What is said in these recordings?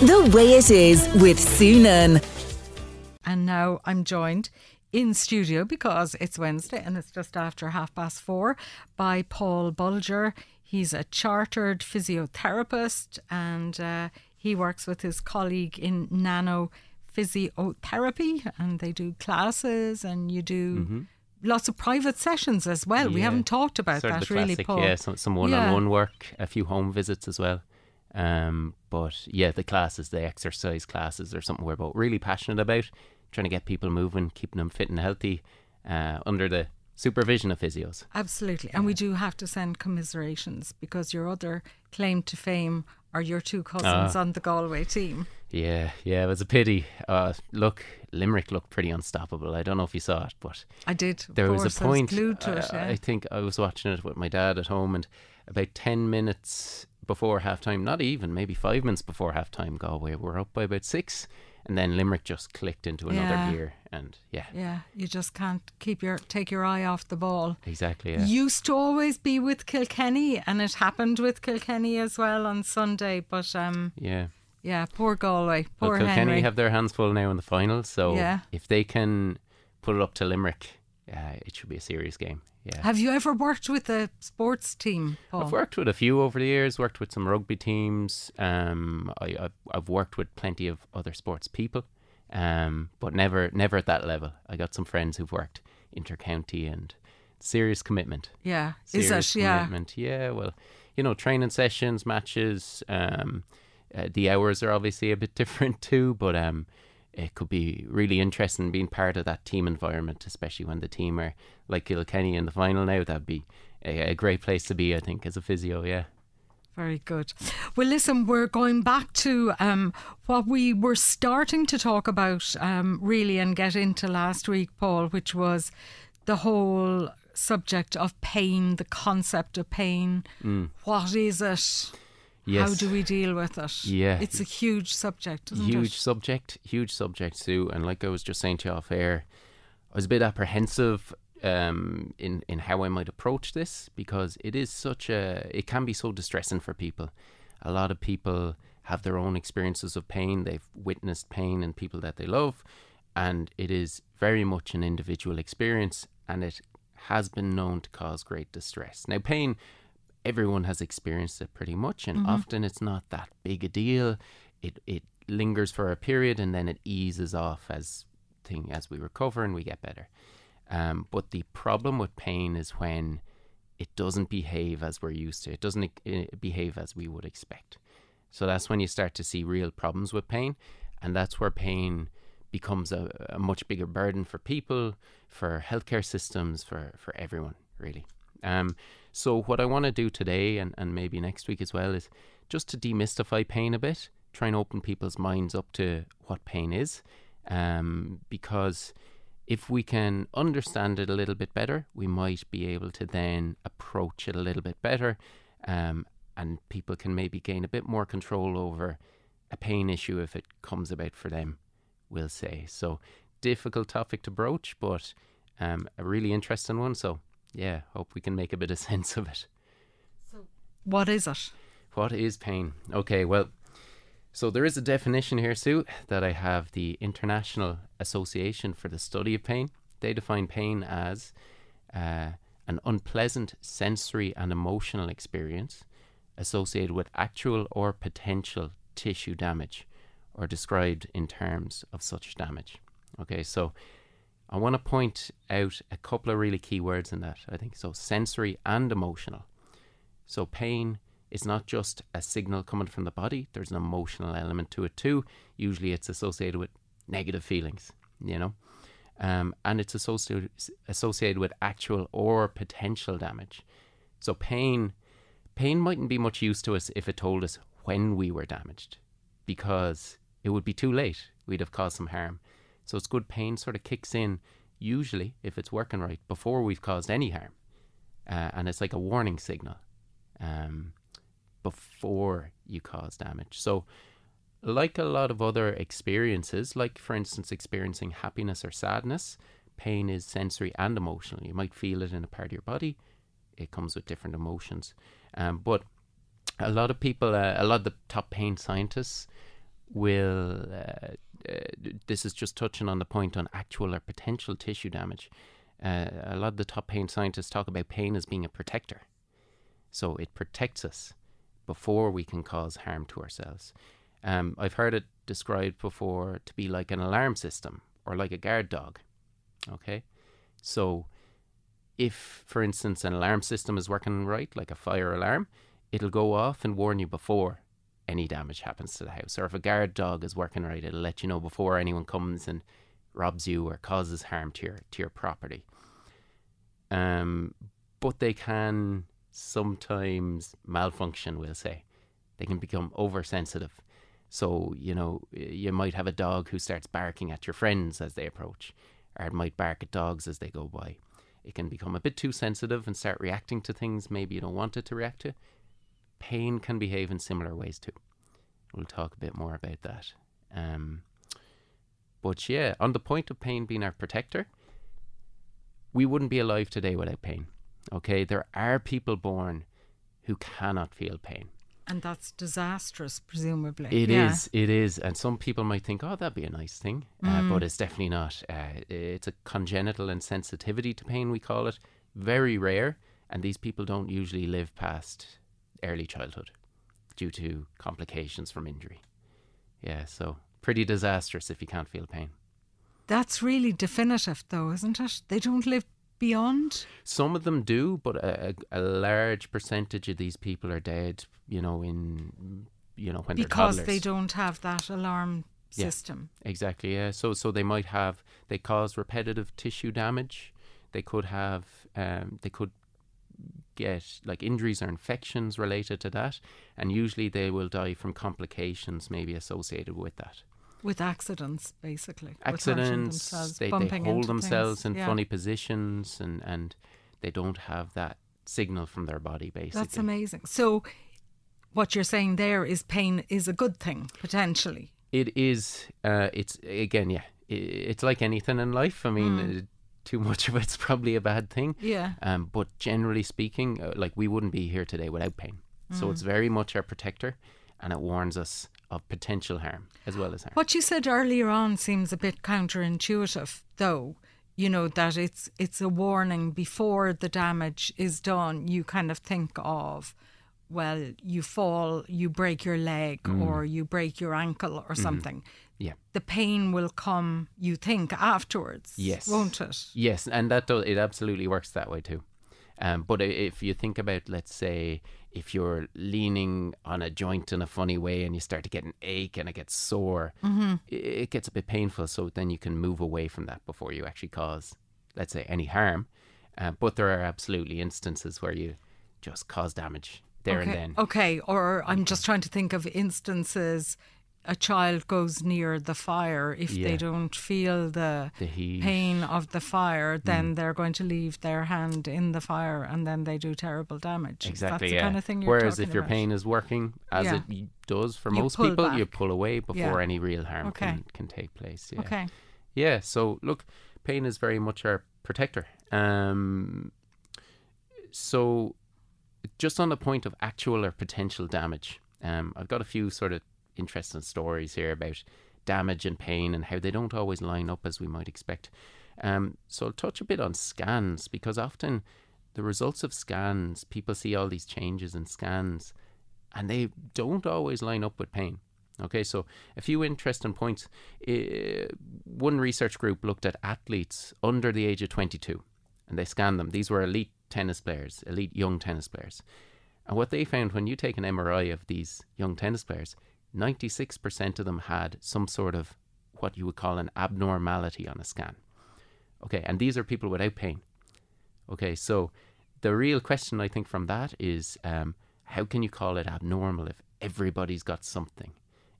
The Way It Is with Sunan. And now I'm joined in studio because it's Wednesday and it's just after half past four by Paul Bolger. He's a chartered physiotherapist and uh, he works with his colleague in nano physiotherapy and they do classes and you do lots of private sessions as well. We Mm-hmm. Haven't talked about sort that the really, Paul. Yeah, some, some one-on-one work, a few home visits as well. Um, but yeah, the classes, the exercise classes, are something we're both really passionate about. Trying to get people moving, keeping them fit and healthy, uh, under the supervision of physios. Absolutely. And we do have to send commiserations because your other claim to fame are your two cousins Ah. on the Galway team. Yeah, yeah, it was a pity. Uh, look, Limerick looked pretty unstoppable. I don't know if you saw it, but I did. there was a I point. glued to it. uh, yeah. I think I was watching it with my dad at home, and about ten minutes before half time, not even maybe five minutes before half time, Galway were up by about six, and then Limerick just clicked into another Yeah. gear, and yeah, yeah, you just can't keep your take your eye off the ball. exactly. Yeah. Used to always be with Kilkenny, and it happened with Kilkenny as well on Sunday. But um, yeah. yeah, poor Galway, Well, poor Kilkenny Henry. have their hands full now in the final, so Yeah. if they can put it up to Limerick, uh, it should be a serious game. Yeah. Have you ever worked with a sports team, Paul? I've worked with a few over the years. Worked with some rugby teams. Um, I, I've, I've worked with plenty of other sports people, um, but never never at that level. I got some friends who've worked intercounty and serious commitment. yeah, is Serious it? Yeah, commitment. Yeah. Well, you know, training sessions, matches. Um, uh, the hours are obviously a bit different too, but um, it could be really interesting being part of that team environment, especially when the team are like Kilkenny in the final now. That'd be a, a great place to be, I think, as a physio. Yeah. Very good. Well, listen, we're going back to um, what we were starting to talk about, um, really, and get into last week, Paul, which was the whole subject of pain, the concept of pain. What is it? Yes. How do we deal with it? Yeah. It's a huge subject, huge it? subject, huge subject Sue. And like I was just saying to you off air, I was a bit apprehensive um, in in how I might approach this because it is such a it can be so distressing for people. A lot of people have their own experiences of pain. They've witnessed pain in people that they love, and it is very much an individual experience, and it has been known to cause great distress. Now, pain everyone has experienced it pretty much, and often it's not that big a deal. It it lingers for a period and then it eases off as thing as we recover and we get better. Um, but the problem with pain is when it doesn't behave as we're used to. It doesn't uh, behave as we would expect. So that's when you start to see real problems with pain, and that's where pain becomes a, a much bigger burden for people, for healthcare systems, for for everyone really. Um, so what I want to do today and, and maybe next week as well is just to demystify pain a bit, try and open people's minds up to what pain is, um, because if we can understand it a little bit better, we might be able to then approach it a little bit better, um, and people can maybe gain a bit more control over a pain issue if it comes about for them. We'll say so. Difficult topic to broach, but um, a really interesting one. So yeah, hope we can make a bit of sense of it. So, what is it? What is pain? Okay, well, so there is a definition here, Sue, that I have the International Association for the Study of Pain. They define pain as uh, an unpleasant sensory and emotional experience associated with actual or potential tissue damage or described in terms of such damage. Okay, so I want to point out a couple of really key words in that, I think. So, sensory and emotional. So, pain is not just a signal coming from the body, there's an emotional element to it too. Usually, it's associated with negative feelings, you know, um, and it's associated, associated with actual or potential damage. So, pain, pain mightn't be much use to us if it told us when we were damaged, because it would be too late. We'd have caused some harm. So, it's good pain sort of kicks in, usually, if it's working right, before we've caused any harm. Uh, and it's like a warning signal um, before you cause damage. So, like a lot of other experiences, like for instance, experiencing happiness or sadness, pain is sensory and emotional. You might feel it in a part of your body, it comes with different emotions. Um, but a lot of people, uh, a lot of the top pain scientists will. Uh, uh, this is just touching on the point on actual or potential tissue damage. Uh, a lot of the top pain scientists talk about pain as being a protector. So it protects us before we can cause harm to ourselves. Um, I've heard it described before to be like an alarm system or like a guard dog. Okay? So if, for instance, an alarm system is working right, like a fire alarm, it'll go off and warn you before any damage happens to the house. Or if a guard dog is working right, it'll let you know before anyone comes and robs you or causes harm to your to your property. Um, but they can sometimes malfunction. We'll say they can become oversensitive. So you know you might have a dog who starts barking at your friends as they approach, or it might bark at dogs as they go by. It can become a bit too sensitive and start reacting to things maybe you don't want it to react to pain can behave in similar ways too. We'll talk a bit more about that. Um, but yeah, on the point of pain being our protector, we wouldn't be alive today without pain. Okay, there are people born who cannot feel pain. And that's disastrous, presumably. It yeah. is, it is. And some people might think, oh, that'd be a nice thing. Uh, mm. Uh, but it's definitely not. Uh, it's a congenital insensitivity to pain, we call it. Very rare. And these people don't usually live past early childhood due to complications from injury. Yeah, so pretty disastrous if you can't feel pain. That's really definitive, though, isn't it? They don't live beyond? Some of them do, but a, a large percentage of these people are dead, you know, in, you know, when because they don't have that alarm system. Yeah, exactly, yeah. So, so they might have, they cause repetitive tissue damage. They could have, um, they could get like injuries or infections related to that, and usually they will die from complications maybe associated with that. With accidents, basically. Accidents, they, they hold themselves things. in yeah. funny positions and, and they don't have that signal from their body, basically. That's amazing. So, what you're saying there is pain is a good thing, potentially. It is. Uh, it's, again, yeah, it's like anything in life. I mean, mm too much of it's probably a bad thing. Yeah. Um, but generally speaking, uh, like we wouldn't be here today without pain. Mm. So it's very much our protector, and it warns us of potential harm as well as harm. What you said earlier on seems a bit counterintuitive, though. You know that it's it's a warning before the damage is done. You kind of think of well, you fall, you break your leg, mm. or you break your ankle, or mm. something. Yeah. The pain will come, you think, afterwards. Yes. Won't it? Yes, and that does, it absolutely works that way too. Um, but if you think about, let's say, if you're leaning on a joint in a funny way and you start to get an ache and it gets sore, mm-hmm. it gets a bit painful. So then you can move away from that before you actually cause, let's say, any harm. Uh, but there are absolutely instances where you just cause damage there okay. and then. Okay, or I'm just trying to think of instances a child goes near the fire, if yeah. they don't feel the, the pain of the fire, then mm. they're going to leave their hand in the fire and then they do terrible damage. Exactly. That's yeah. kind of thing Whereas if about. your pain is working, as yeah. it does for you most people, back. you pull away before any real harm okay. can, can take place. Yeah. Okay. Yeah. So look, pain is very much our protector. Um, so just on the point of actual or potential damage, um, I've got a few sort of interesting stories here about damage and pain and how they don't always line up as we might expect. Um, so I'll touch a bit on scans because often the results of scans, people see all these changes in scans and they don't always line up with pain. Okay, so a few interesting points. Uh, one research group looked at athletes under the age of 22 and they scanned them. These were elite tennis players, elite young tennis players. And what they found when you take an MRI of these young tennis players, 96% of them had some sort of what you would call an abnormality on a scan. Okay, and these are people without pain. Okay, so the real question I think from that is um, how can you call it abnormal if everybody's got something?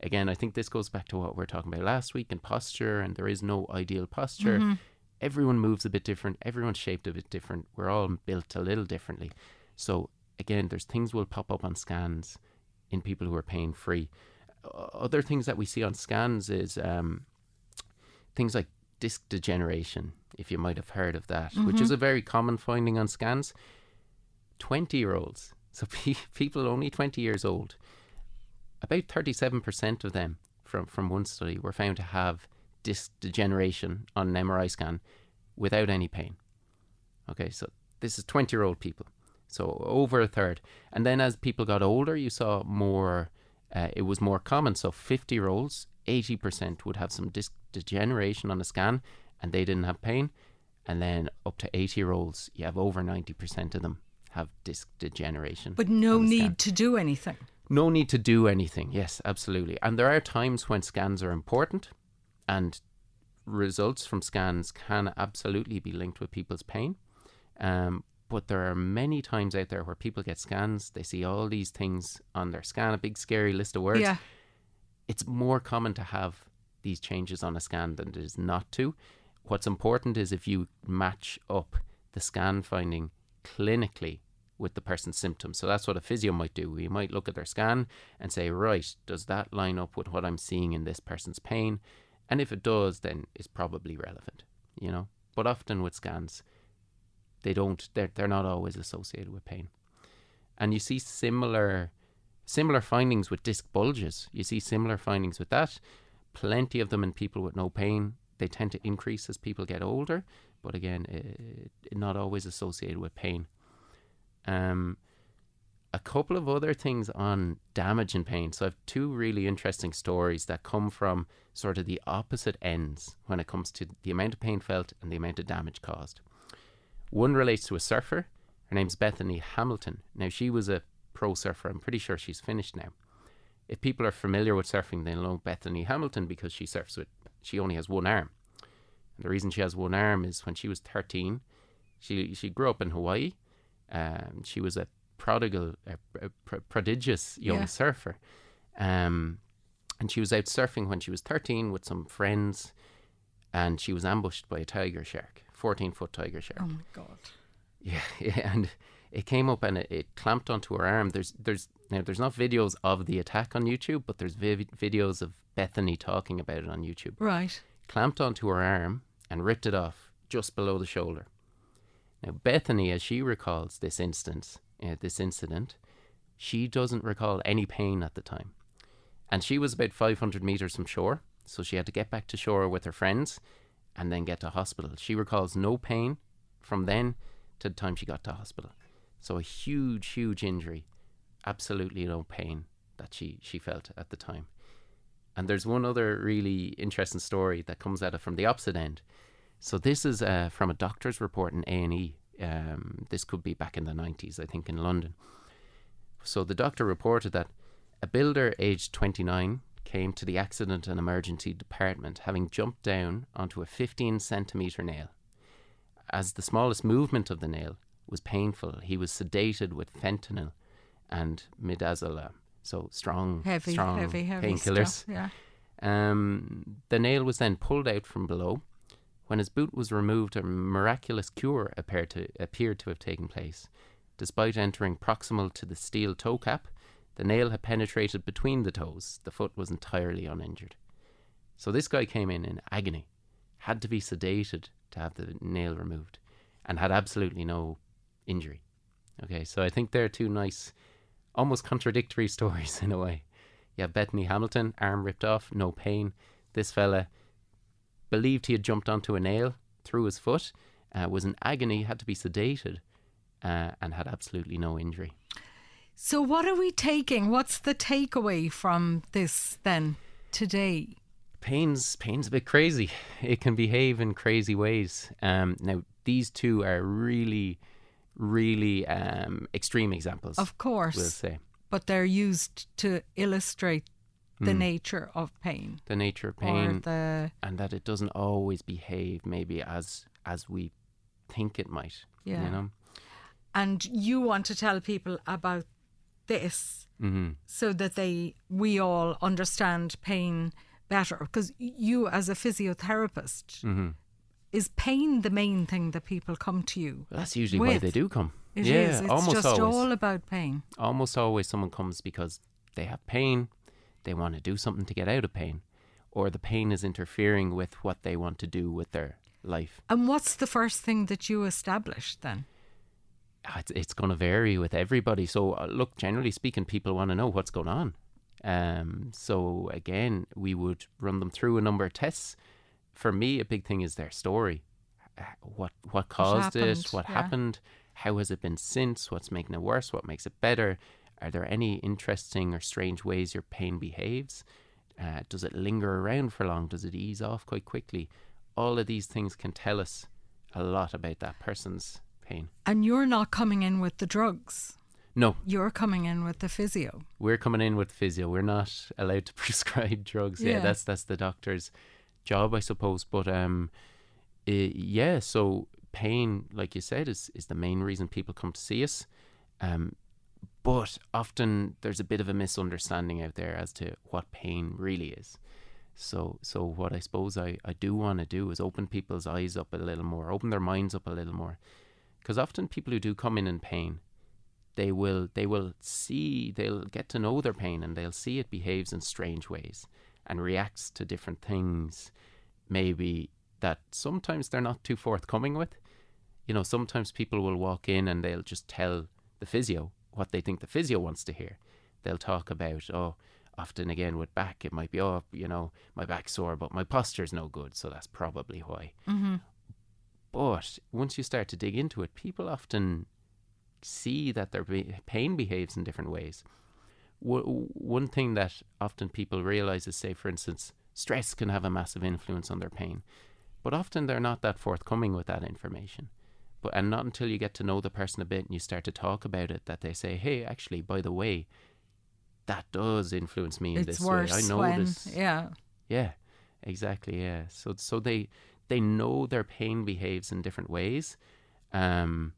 Again, I think this goes back to what we are talking about last week in posture, and there is no ideal posture. Mm-hmm. Everyone moves a bit different, everyone's shaped a bit different, we're all built a little differently. So, again, there's things will pop up on scans in people who are pain free other things that we see on scans is um, things like disc degeneration, if you might have heard of that, mm-hmm. which is mm-hmm. a very common finding on scans. 20 year olds, so pe- people only 20 years old, about 37% of them from from one study were found to have disc degeneration on an MRI scan without any pain. Okay, so this is 20 year old people. So over a third. And then as people got older, you saw more, uh, it was more common. So 50 year olds, 80% would have some disc degeneration on a scan and they didn't have pain. And then up to 80 year olds, you have over 90% of them have disc degeneration. But no need to do anything. No need to do anything. Yes, absolutely. And there are times when scans are important and results from scans can absolutely be linked with people's pain. Um, but there are many times out there where people get scans, they see all these things on their scan, a big scary list of words. Yeah. It's more common to have these changes on a scan than it is not to. What's important is if you match up the scan finding clinically with the person's symptoms. So that's what a physio might do. We might look at their scan and say, right, does that line up with what I'm seeing in this person's pain? And if it does, then it's probably relevant, you know. But often with scans, they don't they're they're not always associated with pain. And you see similar similar findings with disc bulges. You see similar findings with that. Plenty of them in people with no pain. They tend to increase as people get older, but again, eh, not always associated with pain. Um, a couple of other things on damage and pain. So I have two really interesting stories that come from sort of the opposite ends when it comes to the amount of pain felt and the amount of damage caused. One relates to a surfer. Her name's Bethany Hamilton. Now she was a pro surfer. I'm pretty sure she's finished now. If people are familiar with surfing, they'll know Bethany Hamilton because she surfs with she only has one arm. And the reason she has one arm is when she was 13, she she grew up in Hawaii. Um, she was a prodigal, a, a pr- prodigious young Yeah. surfer. Um, and she was out surfing when she was 13 with some friends, and she was ambushed by a tiger shark, 14 foot tiger shark. Oh my God. Yeah, yeah, and it came up and it, it clamped onto her arm. There's there's now there's not videos of the attack on YouTube, but there's vi- videos of Bethany talking about it on YouTube. Right. Clamped onto her arm and ripped it off just below the shoulder. Now Bethany, as she recalls this instance, uh, this incident, she doesn't recall any pain at the time, and she was about 500 meters from shore, so she had to get back to shore with her friends, and then get to hospital. She recalls no pain from then to the time she got to hospital. So a huge, huge injury, absolutely no pain that she, she felt at the time. And there's one other really interesting story that comes at it from the opposite end. So this is uh, from a doctor's report in A and E. Um, this could be back in the 90s, I think, in London. So the doctor reported that a builder aged 29 came to the accident and emergency department having jumped down onto a 15 centimeter nail. As the smallest movement of the nail was painful, he was sedated with fentanyl and midazolam, so strong, Heavy, strong heavy, heavy painkillers. Yeah. Um, the nail was then pulled out from below. When his boot was removed, a miraculous cure appeared to, appeared to have taken place. Despite entering proximal to the steel toe cap, the nail had penetrated between the toes. The foot was entirely uninjured. So this guy came in in agony, had to be sedated to have the nail removed, and had absolutely no injury. Okay, so I think they're two nice, almost contradictory stories in a way. Yeah, Bethany Hamilton, arm ripped off, no pain. This fella believed he had jumped onto a nail through his foot, uh, was in agony, had to be sedated, uh, and had absolutely no injury. So, what are we taking? What's the takeaway from this then today? Pain's pain's a bit crazy. It can behave in crazy ways. Um, now these two are really, really um, extreme examples. Of course, we'll say but they're used to illustrate the Hmm. nature of pain, the nature of or pain, the and that it doesn't always behave maybe as as we think it might. Yeah. You know. and you want to tell people about this hmm so that they we all understand pain better because you as a physiotherapist hmm is pain the main thing that people come to you Well, that's usually why they do come. It is. yeah, it's almost just always. all about pain almost always someone comes because they have pain, they want to do something to get out of pain, or the pain is interfering with what they want to do with their life. and what's the first thing that you establish then Ah, It's, it's going to vary with everybody. So, uh, look, generally speaking, people want to know what's going on. Um, so again, we would run them through a number of tests. For me, a big thing is their story. What what caused happened, it? What yeah. happened? How has it been since? What's making it worse? What makes it better? Are there any interesting or strange ways your pain behaves? Uh, does it linger around for long? Does it ease off quite quickly? All of these things can tell us a lot about that person's pain. And you're not coming in with the drugs. No, You're coming in with the physio. we're coming in with physio. We're not allowed to prescribe drugs. Yeah, Yeah. that's that's the doctor's job, I suppose. But um, eh, yeah. So pain, like you said, is is the main reason people come to see us. Um, but often there's a bit of a misunderstanding out there as to what pain really is. So so what I suppose I, I do want to do is open people's eyes up a little more, open their minds up a little more. Because often people who do come in in pain, they will they will see they'll get to know their pain and they'll see it behaves in strange ways and reacts to different things maybe that sometimes they're not too forthcoming with you know sometimes people will walk in and they'll just tell the physio what they think the physio wants to hear they'll talk about oh often again with back it might be oh you know my back's sore but my posture's no good so that's probably why Mm-hmm. but once you start to dig into it, people often see that their pain behaves in different ways. W- one thing that often people realize is, say, for instance, stress can have a massive influence on their pain, but often they're not that forthcoming with that information. But and not until you get to know the person a bit and you start to talk about it that they say, "Hey, actually, by the way, that does influence me in It's this way. I when, notice." yeah. Yeah, exactly. Yeah. So so they they know their pain behaves in different ways, um,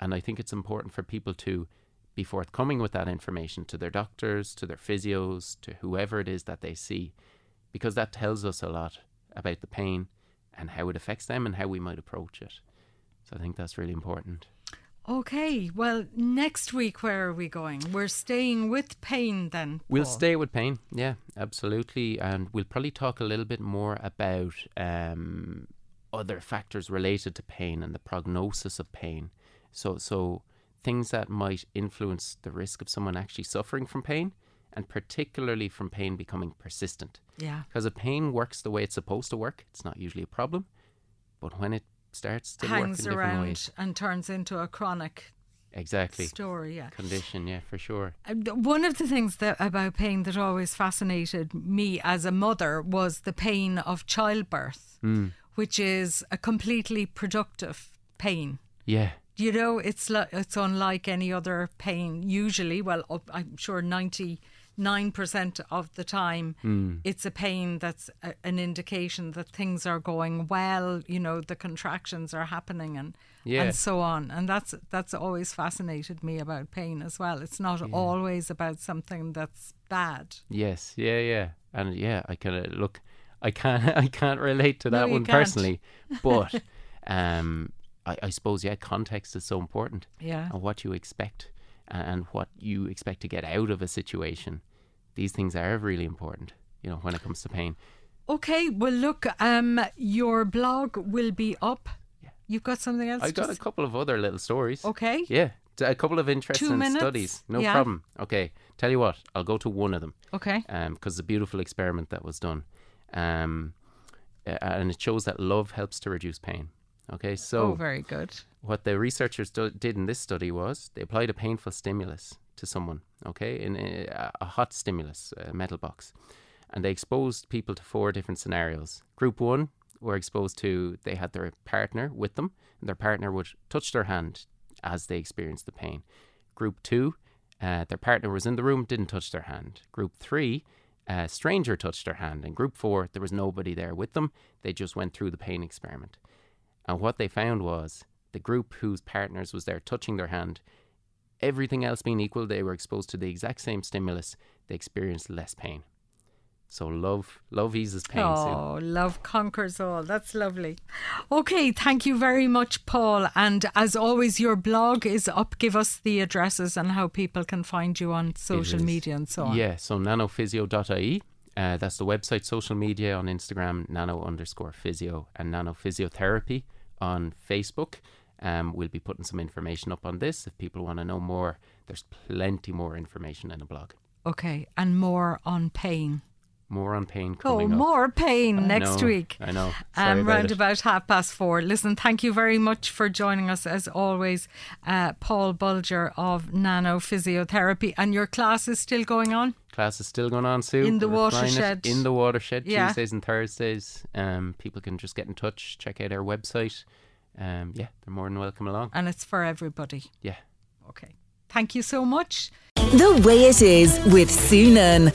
and I think it's important for people to be forthcoming with that information to their doctors, to their physios, to whoever it is that they see, because that tells us a lot about the pain and how it affects them and how we might approach it. So I think that's really important. Okay, well, next week, where are we going? We're staying with pain then. We'll stay with pain, yeah, absolutely, and we'll probably talk a little bit more about um, other factors related to pain and the prognosis of pain. So, so things that might influence the risk of someone actually suffering from pain, and particularly from pain becoming persistent. Yeah. Because if pain works the way it's supposed to work, it's not usually a problem. But when it starts to work in Hangs around and turns into a chronic exactly story. Yeah. condition, yeah, for sure. Uh, One of the things that about pain that always fascinated me as a mother was the pain of childbirth, Hmm. which is a completely productive pain. Yeah, You know, it's li- it's unlike any other pain. Usually, well, I'm sure ninety nine percent of the time, Hmm. it's a pain that's a, an indication that things are going well. You know, the contractions are happening and Yeah. and so on. And that's that's always fascinated me about pain as well. It's not always about something that's bad. Yes, yeah, yeah, and yeah, I kind of look. I can't, I can't relate to that you one can't. personally, but um, I, I suppose yeah, context is so important, Yeah. and what you expect, and what you expect to get out of a situation. These things are really important, you know, when it comes to pain. Okay. Well, look. Um, your blog will be up. Yeah. You've got something else. I've got a couple of other little stories. Okay. Yeah, a couple of interesting minutes? studies. No Yeah. problem. Okay, tell you what, I'll go to one of them. Okay. because it's a beautiful experiment that was done, um, and it shows that love helps to reduce pain. Okay, so oh, very good. What the researchers do, did in this study was they applied a painful stimulus to someone. Okay, in a, a hot stimulus, a metal box, and they exposed people to four different scenarios. Group one were exposed to they had their partner with them, and their partner would touch their hand as they experienced the pain. Group two, uh, their partner was in the room, didn't touch their hand. Group three, a stranger touched their hand. And group four, there was nobody there with them. They just went through the pain experiment. And what they found was the group whose partners was there touching their hand, everything else being equal, they were exposed to the exact same stimulus. They experienced less pain. So love, love eases pain. Sue. Oh, love conquers all. That's lovely. Okay, thank you very much, Paul. And as always, your blog is up. Give us the addresses and how people can find you on social media and so on. Yeah, so nanophysio.ie. Uh, that's the website, social media on Instagram, nano underscore physio, and nano physiotherapy on Facebook. Um, we'll be putting some information up on this if people want to know more. There's plenty more information in the blog. Okay, and more on pain. More on pain Oh, coming up. more pain I next know, week. I know. Sorry Um, about round it. about half past four. Listen, thank you very much for joining us as always, uh, Paul Bolger of Nano Physiotherapy. And your class is still going on? Class is still going on, Sue. In the We're watershed. In the watershed, Yeah. Tuesdays and Thursdays. Um, people can just get in touch, check out our website. Um, yeah, they're more than welcome along. And it's for everybody. Yeah. Okay. Thank you so much. The way it is with Sunan.